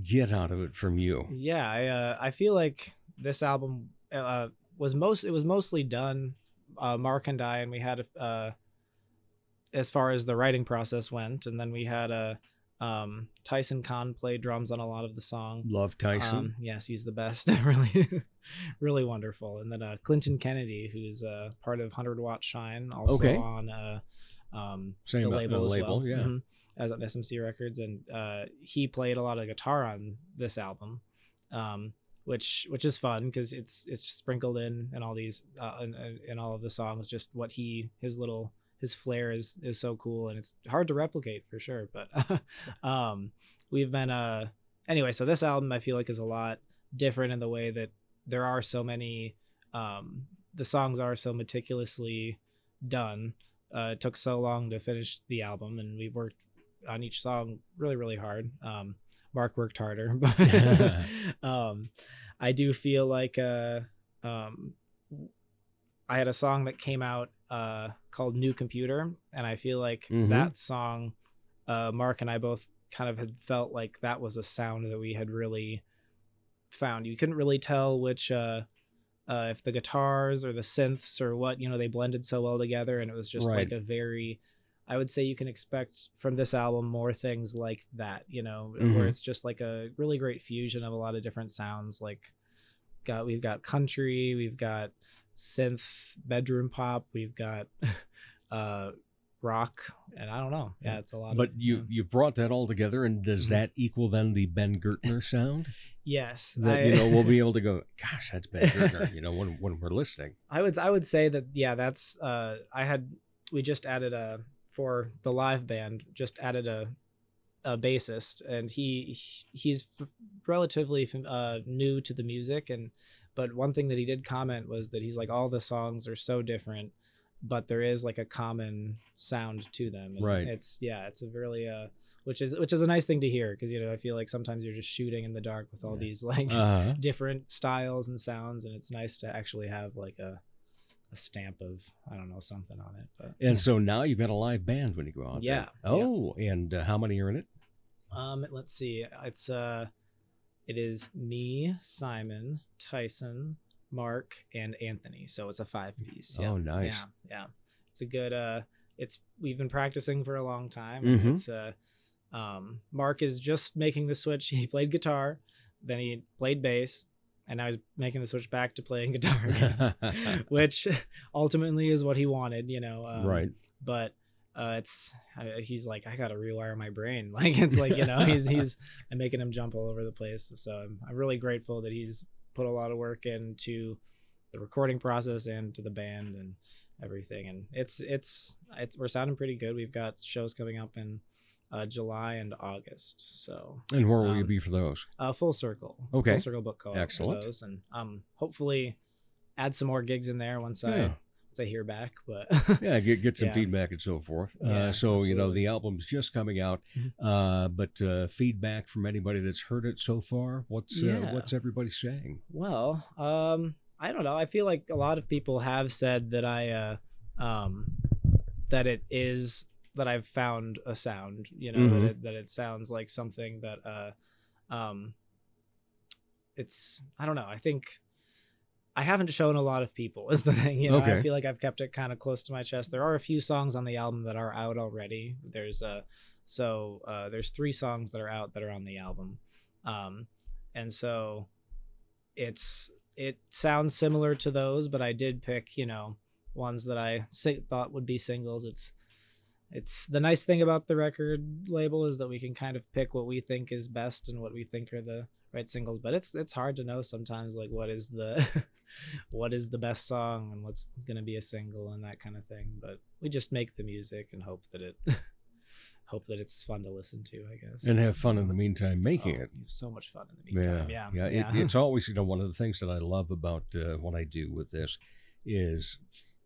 get out of it from you? Yeah, I uh, I feel like this album uh, was most it was mostly done uh, Mark and I and we had uh as far as the writing process went and then we had a um, Tyson Khan played drums on a lot of the song. Love Tyson. Um, yes, he's the best. really, really wonderful. And then uh, Clinton Kennedy, who's uh, part of Hundred Watt Shine, also Okay. on uh, um, Same, the label, uh, as label, well. yeah. Mhm. As on SMC Records, and uh, he played a lot of guitar on this album, um, which which is fun because it's it's sprinkled in and all these uh, in, in all of the songs. Just what he his little his flair is is so cool and it's hard to replicate for sure. But um, we've been uh anyway. So this album I feel like is a lot different in the way that there are so many um the songs are so meticulously done uh, it took so long to finish the album and we worked on each song really really hard um mark worked harder but um i do feel like uh um i had a song that came out uh called new computer and i feel like Mhm. that song uh mark and i both kind of had felt like that was a sound that we had really found. You couldn't really tell which uh uh if the guitars or the synths or what, you know, they blended so well together and it was just Right. like a very I would say you can expect from this album more things like that, you know, Mhm. where it's just like a really great fusion of a lot of different sounds like got we've got country, we've got synth, bedroom pop, we've got uh rock and I don't know. Yeah, it's a lot But of you you've brought that all together, and does Mhm. that equal then the Ben Gertner sound? Yes. That I- you know we'll be able to go. Gosh, that's Ben Gertner. you know when when we're listening. I would I would say that yeah, that's uh I had we just added a for the live band just added a a bassist and he he's f- relatively f- uh new to the music and but one thing that he did comment was that he's like all the songs are so different but there is like a common sound to them and Right. it's yeah it's a really uh which is which is a nice thing to hear because you know I feel like sometimes you're just shooting in the dark with all these like Uh-huh. different styles and sounds and it's nice to actually have like a a stamp of I don't know something on it but And so now you've got a live band when you go out. there. Yeah, yeah. Oh, and uh, how many are in it? um let's see it's uh it is me Simon Tyson Mark and Anthony so it's a five piece yeah Oh, nice. yeah yeah it's a good uh it's we've been practicing for a long time Mhm. it's uh um Mark is just making the switch he played guitar then he played bass and now he's making the switch back to playing guitar again. which ultimately is what he wanted, you know. Um, right. But uh, it's uh, he's like, I gotta rewire my brain. Like it's like you know, he's he's I'm making him jump all over the place. So I'm I'm really grateful that he's put a lot of work into the recording process and to the band and everything. And it's it's it's we're sounding pretty good. We've got shows coming up in uh, July and August. So And where will you um, be for those? uh, full circle. Okay. Full circle book call. Excellent. And um, hopefully add some more gigs in there once I Yeah. once I hear back. But Yeah, get get some Yeah. feedback and so forth. uh, Yeah, so you know the album's just coming out, Mhm. uh, but uh, feedback from anybody that's heard it so far. What's uh, Yeah. what's everybody saying? well, um, I don't know. I feel like a lot of people have said that I, uh, um, that it is that I've found a sound. You know Mhm. that it, that it sounds like something that, uh, um, it's I don't know. I think. I haven't shown a lot of people is the thing. You know, I feel like I've kept it kind of close to my chest. There are a few songs on the album that are out already. There's uh so uh there's three songs that are out that are on the album. Um and so it's it sounds similar to those, but I did pick, you know, ones that I si- thought would be singles. It's it's the nice thing about the record label is that we can kind of pick what we think is best and what we think are the right singles but it's it's hard to know sometimes like what is the what is the best song and what's going to be a single and that kind of thing but we just make the music and hope that it hope that it's fun to listen to i guess And have fun in the meantime making Oh, it. so much fun in the meantime yeah yeah. yeah, It, it's always you know one of the things that I love about uh, what I do with this is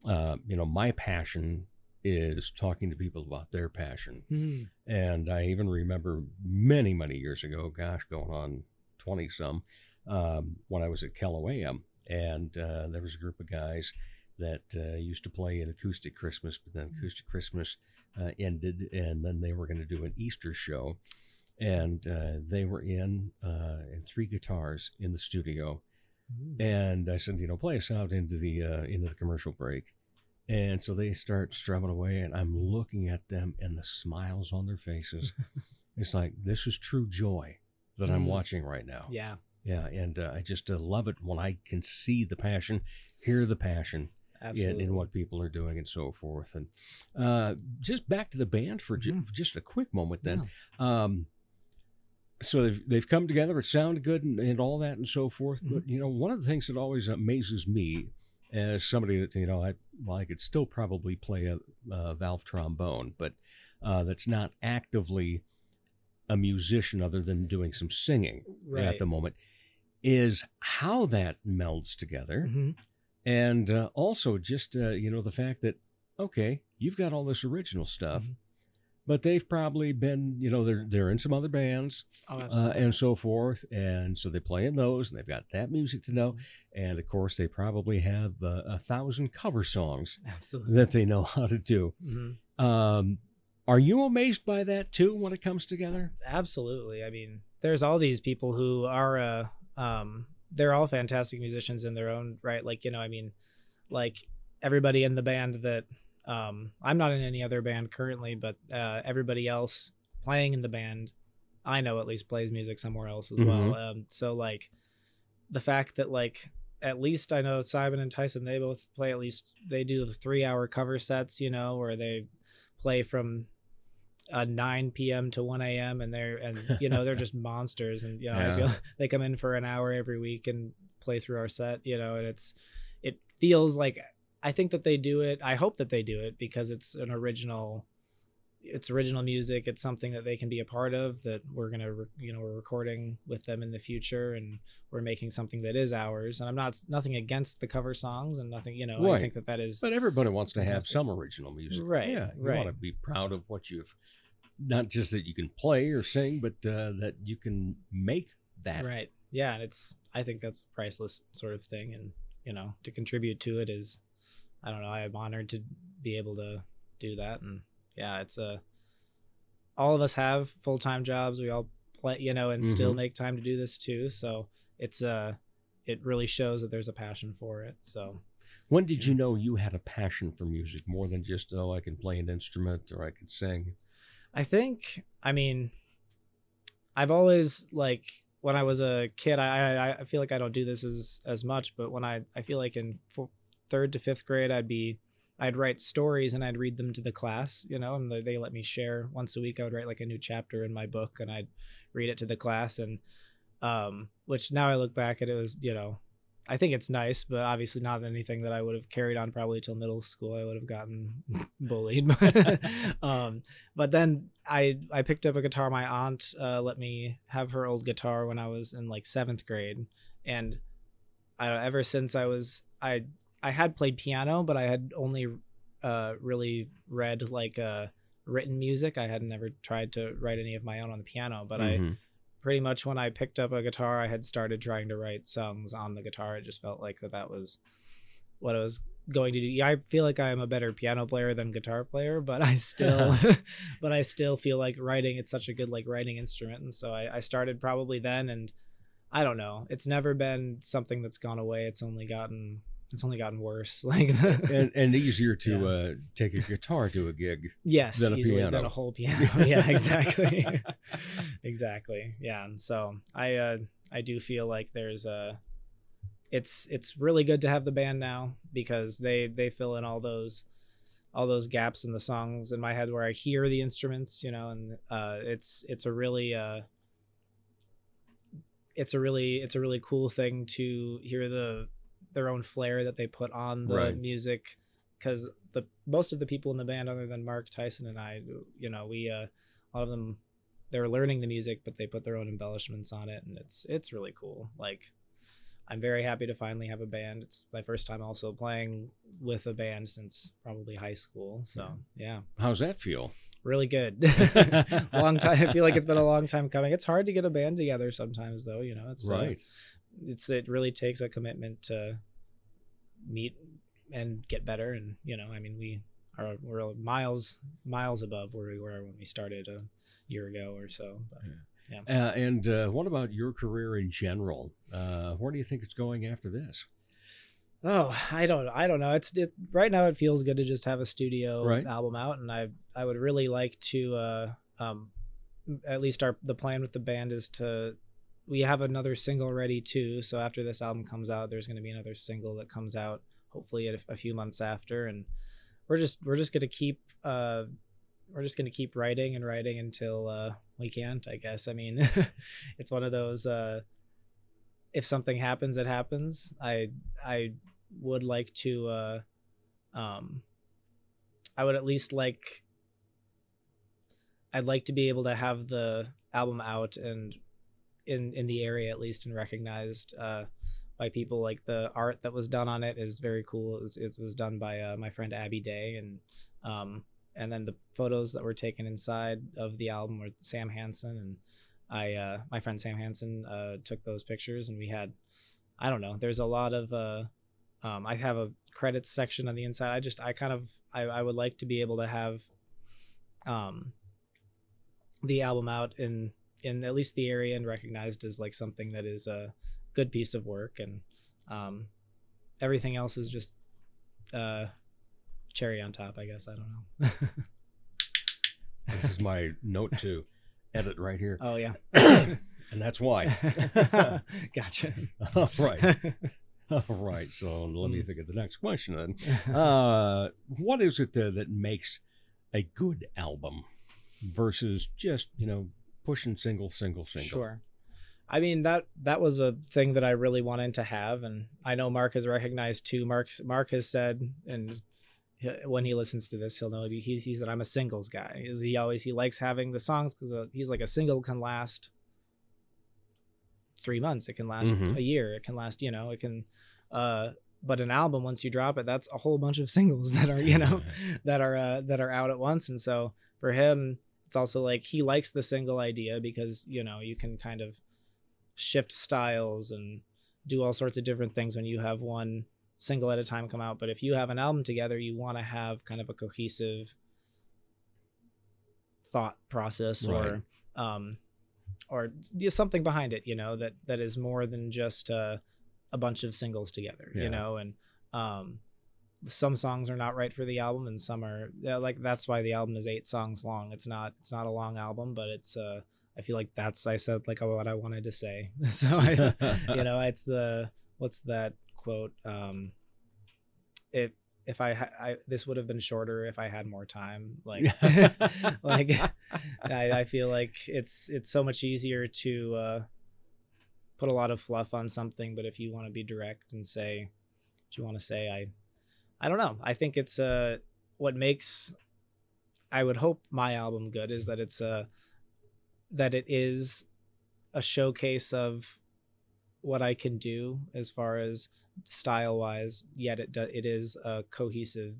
uh, you know my passion is talking to people about their passion, Hmm. and I even remember many many years ago, gosh, going on twenty some, um, when I was at KELO-AM, and uh, there was a group of guys that uh, used to play an acoustic Christmas, but then acoustic Christmas uh, ended, and then they were going to do an Easter show, and uh, they were in uh, and three guitars in the studio, Hmm. and I said, you know, play us out into the uh, into the commercial break, and so they start strumming away, and I'm looking at them and the smiles on their faces. it's like this is true joy that I'm Mm. watching right now. yeah Yeah, and uh, I just uh, love it when I can see the passion, hear the passion in, in what people are doing and so forth. And uh, just back to the band for ju- Mhm. just a quick moment then. Um, so they've, they've come together, it sounded good and, and all that and so forth. Mm-hmm. But, you know, one of the things that always amazes me as somebody that, you know, I, well, I could still probably play a, a valve trombone, but uh, that's not actively a musician other than doing some singing at the moment, is how that melds together Mhm. and uh, also just uh, you know the fact that okay you've got all this original stuff Mhm. But they've probably been you know they're they're in some other bands oh, uh, and so forth and so they play in those and they've got that music to know and of course they probably have uh, a thousand cover songs absolutely that they know how to do Mhm. um, Are you amazed by that too when it comes together? Absolutely. I mean, there's all these people who are uh um they're all fantastic musicians in their own right. Like, you know, I mean, like everybody in the band that um I'm not in any other band currently, but uh everybody else playing in the band I know at least plays music somewhere else as well. Um so like the fact that like at least I know Simon and Tyson they both play at least they do the 3 hour cover sets, you know, where they play from uh, 9 p.m. to 1 a.m. and they're and you know they're just monsters and you know Yeah. I feel they come in for an hour every week and play through our set you know and it's it feels like I think that they do it I hope that they do it because it's an original it's original music it's something that they can be a part of that we're gonna re- you know we're recording with them in the future and we're making something that is ours and I'm not nothing against the cover songs and nothing you know I think that that is But everybody wants to have some original music. Right, Yeah. You right. want to be proud of what you've, not just that you can play or sing, but uh, that you can make that. right yeah and it's i think that's a priceless sort of thing and you know to contribute to it is i don't know i'm honored to be able to do that and yeah it's a all of us have full-time jobs we all play you know and still Mhm. make time to do this too so it's uh it really shows that there's a passion for it so When did you know you had a passion for music more than just, oh, I can play an instrument or I can sing? I think I mean I've always like when I was a kid I I, I feel like I don't do this as as much but when I I feel like in third to fifth grade I'd be I'd write stories and I'd read them to the class you know and they, let me share once a week I would write like a new chapter in my book and I'd read it to the class and um which now I look back at it was you know I think it's nice, but obviously not anything that I would have carried on probably till middle school. I would have gotten bullied. um, but then I I picked up a guitar. My aunt uh, let me have her old guitar when I was in like seventh grade, and I ever since I was I I had played piano, but I had only uh, really read like uh, written music. I had never tried to write any of my own on the piano, but I Mhm. pretty much when I picked up a guitar, I had started trying to write songs on the guitar. It just felt like that that was what I was going to do. Yeah, I feel like I am a better piano player than guitar player, but I still, but I still feel like writing. It's such a good like writing instrument, and so I, I started probably then, and I don't know. It's never been something that's gone away. It's only gotten it's only gotten worse. Like and, and easier to Yeah. uh, take a guitar to a gig. yes, than a easily piano. than a whole piano. yeah, exactly, exactly. Yeah, and so I uh, I do feel like there's a it's it's really good to have the band now because they they fill in all those all those gaps in the songs in my head where I hear the instruments, you know, and uh, it's it's a really uh, it's a really it's a really cool thing to hear the their own flair that they put on the Right. music because the most of the people in the band other than Mark Tyson and I, you know, we uh, a lot of them they're learning the music, but they put their own embellishments on it, and it's it's really cool. Like I'm very happy to finally have a band. It's my first time also playing with a band since probably high school. So yeah, How's that feel? really good. long time. I feel like it's been a long time coming. It's hard to get a band together sometimes, though. You know, it's uh, Right. it's it really takes a commitment to meet and get better. And you know, I mean, we are we're miles miles above where we were when we started a year ago or so. But, Uh, and uh, what about your career in general? Uh, where do you think it's going after this? Oh, I don't I don't know. It's it, right now it feels good to just have a studio Right. album out and I I would really like to uh um at least our the plan with the band is to we have another single ready too. So after this album comes out, there's going to be another single that comes out hopefully a, a few months after and we're just we're just going to keep uh we're just going to keep writing and writing until uh we can't, I guess. I mean, it's one of those uh if something happens it happens i i would like to uh um i would at least like i'd like to be able to have the album out and in in the area at least and recognized uh by people like the art that was done on it is very cool it was, it was done by uh, my friend abby day and um and then the photos that were taken inside of the album were sam hansen and I uh my friend Sam Hansen uh took those pictures and we had I don't know, there's a lot of uh um I have a credits section on the inside. I just I kind of I, I would like to be able to have um the album out in in at least the area and recognized as like something that is a good piece of work and um everything else is just uh cherry on top i guess i don't know This is my note to edit right here. oh yeah And that's why. gotcha All right. All right. So let me think of the next question then. Uh, what is it uh, that makes a good album versus just, you know, pushing single, single, single? Sure. I mean that that was a thing that I really wanted to have, and I know Mark has recognized too. Mark Mark has said, and he- when he listens to this, he'll know he's he said I'm a singles guy. Is he always he likes having the songs because he's like a single can last three months, it can last Mhm. a year, it can last you know it can, uh, but an album once you drop it, that's a whole bunch of singles that are you know that are uh, that are out at once and so for him it's also like he likes the single idea because you know you can kind of shift styles and do all sorts of different things when you have one single at a time come out but if you have an album together you want to have kind of a cohesive thought process or um or something behind it you know that that is more than just uh, a bunch of singles together Yeah. you know and um some songs are not right for the album and some are like that's why the album is eight songs long. It's not it's not a long album but it's uh i feel like that's i said like what i wanted to say. So i you know it's the what's that quote? Um if if i ha- i this would have been shorter if i had more time like like I, I feel like it's it's so much easier to uh put a lot of fluff on something but if you want to be direct and say what you want to say i i don't know. I think it's uh what makes i would hope my album good is that it's uh that it is a showcase of what i can do as far as style wise yet it do, it is a cohesive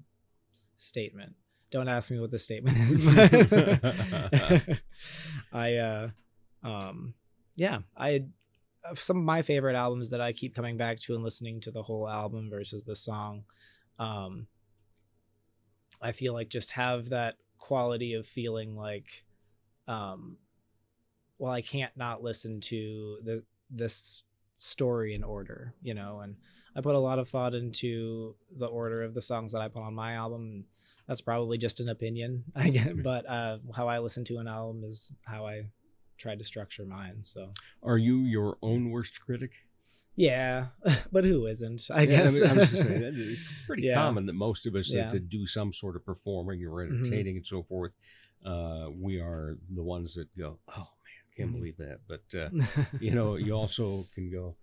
statement. Don't ask me what the statement is i uh um yeah i some of my favorite albums that i keep coming back to and listening to the whole album versus the song um i feel like just have that quality of feeling like um well i can't not listen to the this story in order you know and i put a lot of thought into the order of the songs that i put on my album that's probably just an opinion i get but uh how i listen to an album is how i tried to structure mine so Are you your own worst critic? Yeah but who isn't i Yeah, guess mean, I just saying, that is pretty Yeah. common that most of us that- Yeah. Mm-hmm. to do some sort of performing or entertaining and so forth, uh, we are the ones that go, oh man, can't Mhm. believe that. But uh, you know, you also can go,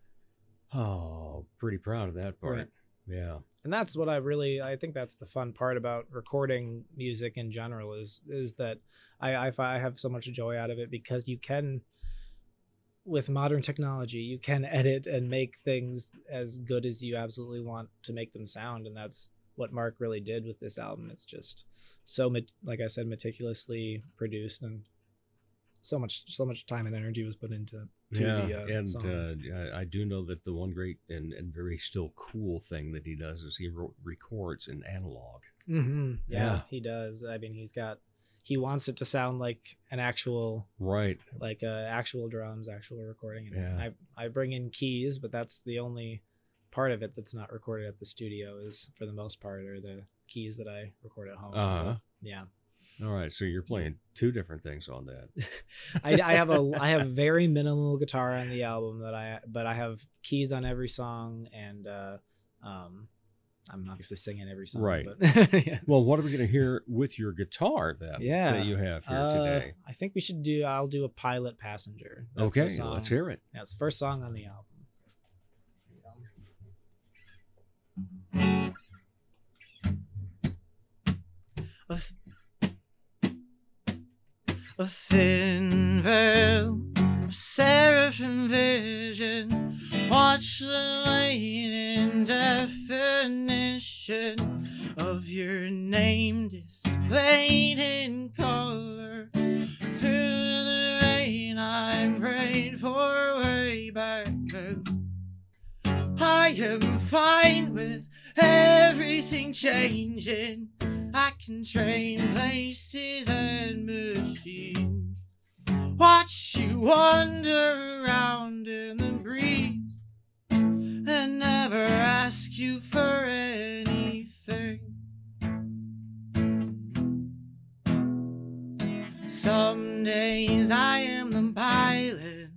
oh, pretty proud of that part. Right. Yeah. and that's what I really I think that's the fun part about recording music in general is is that I I, I have so much joy out of it because you can with modern technology you can edit and make things as good as you absolutely want to make them sound and that's what Mark really did with this album it's just so like I said meticulously produced and so much so much time and energy was put into to yeah, the uh, and uh, I- do know that the one great and, and very still cool thing that he does is he records in analog. hmm Yeah, Yeah. he does. I mean, he's got he wants it to sound like an actual Right. like uh, actual drums, actual recording. And Yeah. I I bring in keys, but that's the only part of it that's not recorded at the studio. Is for the most part are the keys that I record at home. Uh-huh. Yeah, All right. So you're playing two different things on that. I, I have a I have very minimal guitar on the album that I but I have keys on every song and uh, um, I'm obviously singing every song. Right. But yeah. Well, what are we going to hear with your guitar then? Yeah. That you have here Uh, today. I think we should do. I'll do a pilot passenger. That's Okay. song- Let's hear it. Yeah, the first song on the album. A, th- a thin veil, seraphim vision. Watch the waning definition of your name displayed in color. Through the rain, I prayed for way back then. I am fine with everything changing. I can train places and machines. Watch you wander around in the breeze and never ask you for anything. Some days I am the pilot,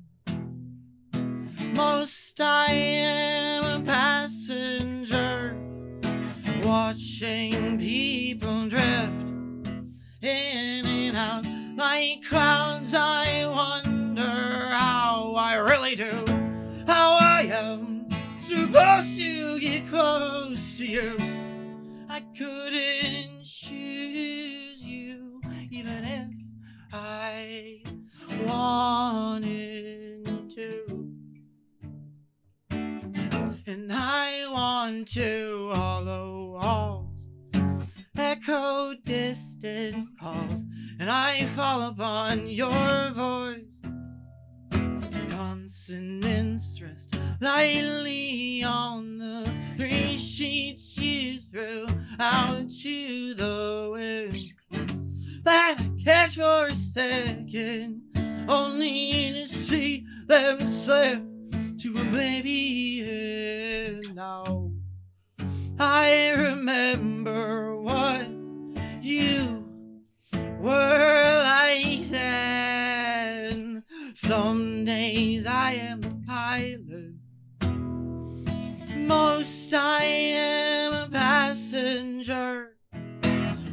most I am a passenger, watching people like clouds. I wonder how I really do, how I am supposed to get close to you. I couldn't choose you, even if I wanted to. And I want to hollow walls, echo distant calls, and I fall upon your voice. Consonants rest lightly on the three sheets you threw out to the wind that I catch for a second, only to see them slip to oblivion. Now I remember what you were like then. Some days I am a pilot, most I am a passenger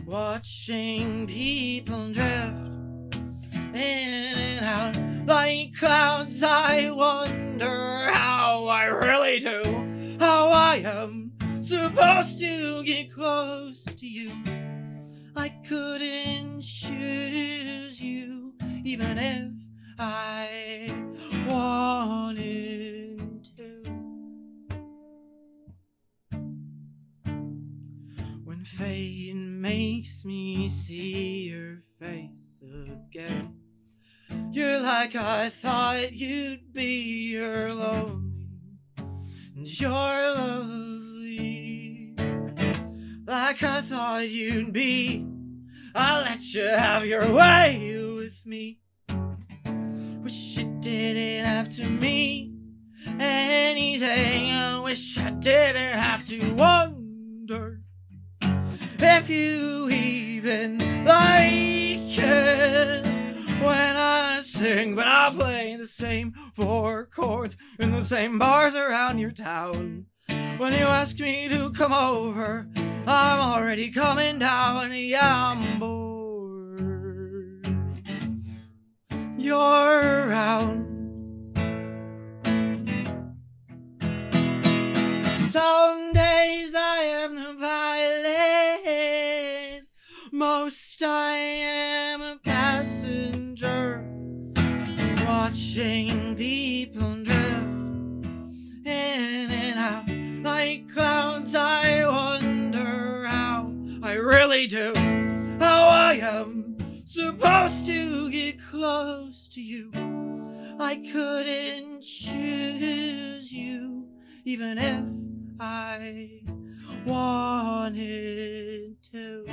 watching people drift in and out like clouds. I wonder how I really do, how I am supposed to get close to you. I couldn't choose you, even if I wanted to. When fate makes me see your face again, you're like I thought you'd be. You're lonely and you're lovely, like I thought you'd be. I'll let you have your way with me. Wish you didn't have to me anything. I wish I didn't have to wonder if you even like it when I sing, but I play the same four chords in the same bars around your town. When you ask me to come over, I'm already coming down. Yeah, I'm bored. You're around. Some days I am the pilot, most I am a passenger, watching really do, how I am supposed to get close to you. I couldn't choose you, even if I wanted to.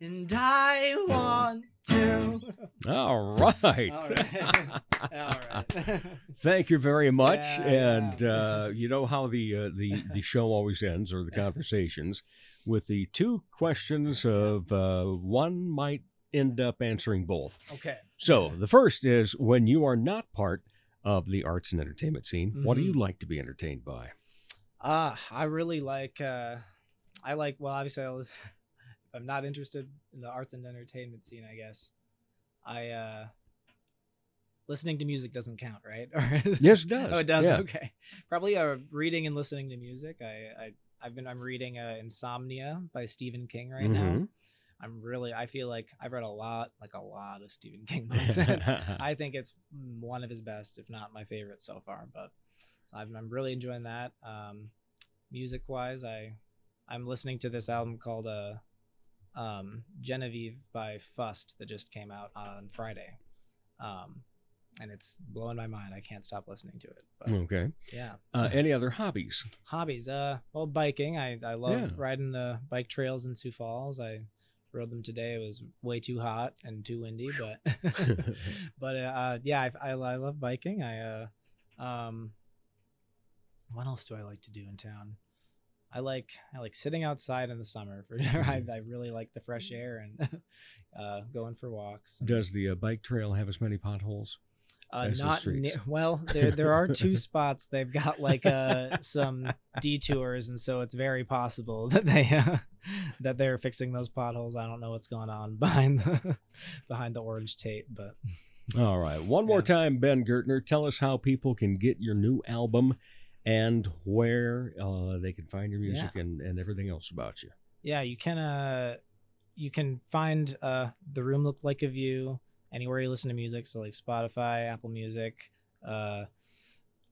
And I want to. All right. All right. All right. Thank you very much. Yeah, and yeah. Uh, you know how the uh, the the show always ends, or the conversations, with the two questions of uh, one might end up answering both. okay. So the first is when you are not part of the arts and entertainment scene, what do you like to be entertained by? Ah, I really like. uh I like. Well, obviously, if I'm not interested in the arts and entertainment scene, I guess I uh listening to music doesn't count, right? Or- Yes, it does. Oh, it does. Yeah. Okay. Probably uh, reading and listening to music. I, I I've been I'm reading uh, Insomnia by Stephen King right now. Mhm. I'm really I feel like I've read a lot, like a lot of Stephen King books. I think it's one of his best, if not my favorite so far. But so I'm, I'm really enjoying that. Um, music wise, I I'm listening to this album called uh, um, Genevieve by Fust that just came out on Friday. Um, and it's blowing my mind. I can't stop listening to it. But, Okay. yeah. Uh, any other hobbies? Hobbies. Uh, well, biking. I I love Yeah. riding the bike trails in Sioux Falls. I rode them today. It was way too hot and too windy, but but uh, yeah, I, I I love biking. I uh, um, what else do I like to do in town? I like I like sitting outside in the summer for sure. I, I really like the fresh air and uh, going for walks. Does the uh, bike trail have as many potholes? uh, as the not ne- well. There there are two spots. They've got like uh some detours, and so it's very possible that they uh, that they're fixing those potholes. I don't know what's going on behind the behind the orange tape, but All right. One more time, Ben Gertner. Tell us how people can get your new album and where uh, they can find your music and, and everything else about you. yeah, you can uh you can find uh the room looked like a view anywhere you listen to music. So like Spotify, Apple Music, uh,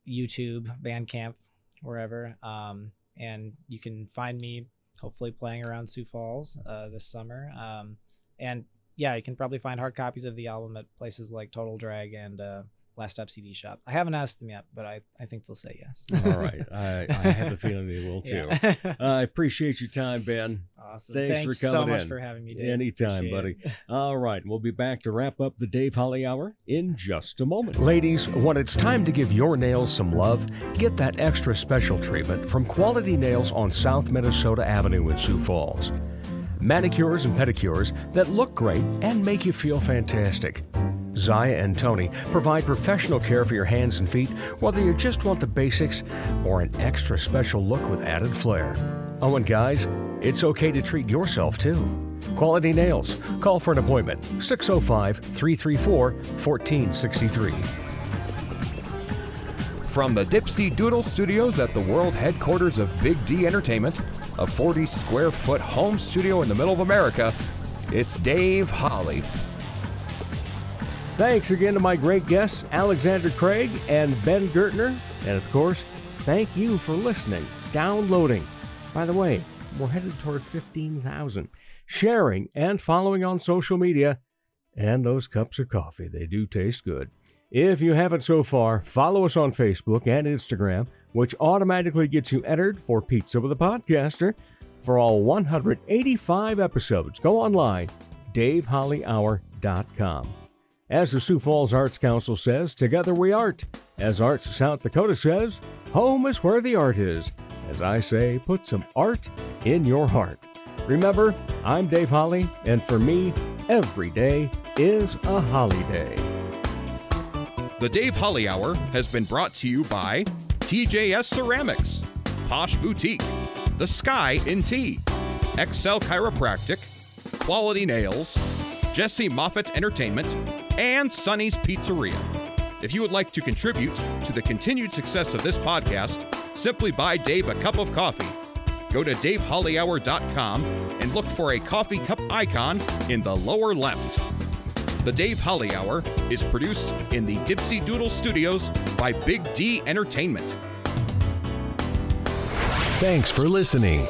YouTube, Bandcamp, wherever. Um, and you can find me hopefully playing around Sioux Falls uh, this summer. Um, and yeah, you can probably find hard copies of the album at places like Total Drag and uh, Last Stop CD Shop. I haven't asked them yet, but I, I think they'll say yes. All right. I, I have a feeling they will too. Yeah. I appreciate your time, Ben. awesome. Thanks, Thanks for coming Thanks so much in. for having me, Dave. Anytime, Appreciate buddy. it. All right. We'll be back to wrap up the Dave Holly Hour in just a moment. Ladies, when it's time to give your nails some love, get that extra special treatment from Quality Nails on South Minnesota Avenue in Sioux Falls. Manicures and pedicures that look great and make you feel fantastic. Zaya and Tony provide professional care for your hands and feet, whether you just want the basics or an extra special look with added flair. Oh, and guys, it's okay to treat yourself too. Quality Nails. Call for an appointment 605 334 1463. From the Dipsy Doodle Studios at the world headquarters of Big D Entertainment, a 40 square foot home studio in the middle of America, it's Dave Holly. Thanks again to my great guests, Alexander Craig and Ben Gertner. And of course, thank you for listening, downloading. By the way, we're headed toward 15,000. Sharing and following on social media. And those cups of coffee, they do taste good. If you haven't so far, follow us on Facebook and Instagram, which automatically gets you entered for Pizza with a Podcaster for all 185 episodes. Go online, davehollyhour.com. As the Sioux Falls Arts Council says, together we art. As Arts South Dakota says, home is where the art is. As I say, put some art in your heart. Remember, I'm Dave Holly, and for me, every day is a holiday. The Dave Holly Hour has been brought to you by TJS Ceramics, Posh Boutique, The Sky in Tea, Excel Chiropractic, Quality Nails, Jesse Moffitt Entertainment, and Sonny's Pizzeria. If you would like to contribute to the continued success of this podcast, simply buy Dave a cup of coffee. Go to davehollyhour.com and look for a coffee cup icon in the lower left. The Dave Holly Hour is produced in the Dipsy Doodle Studios by Big D Entertainment. Thanks for listening.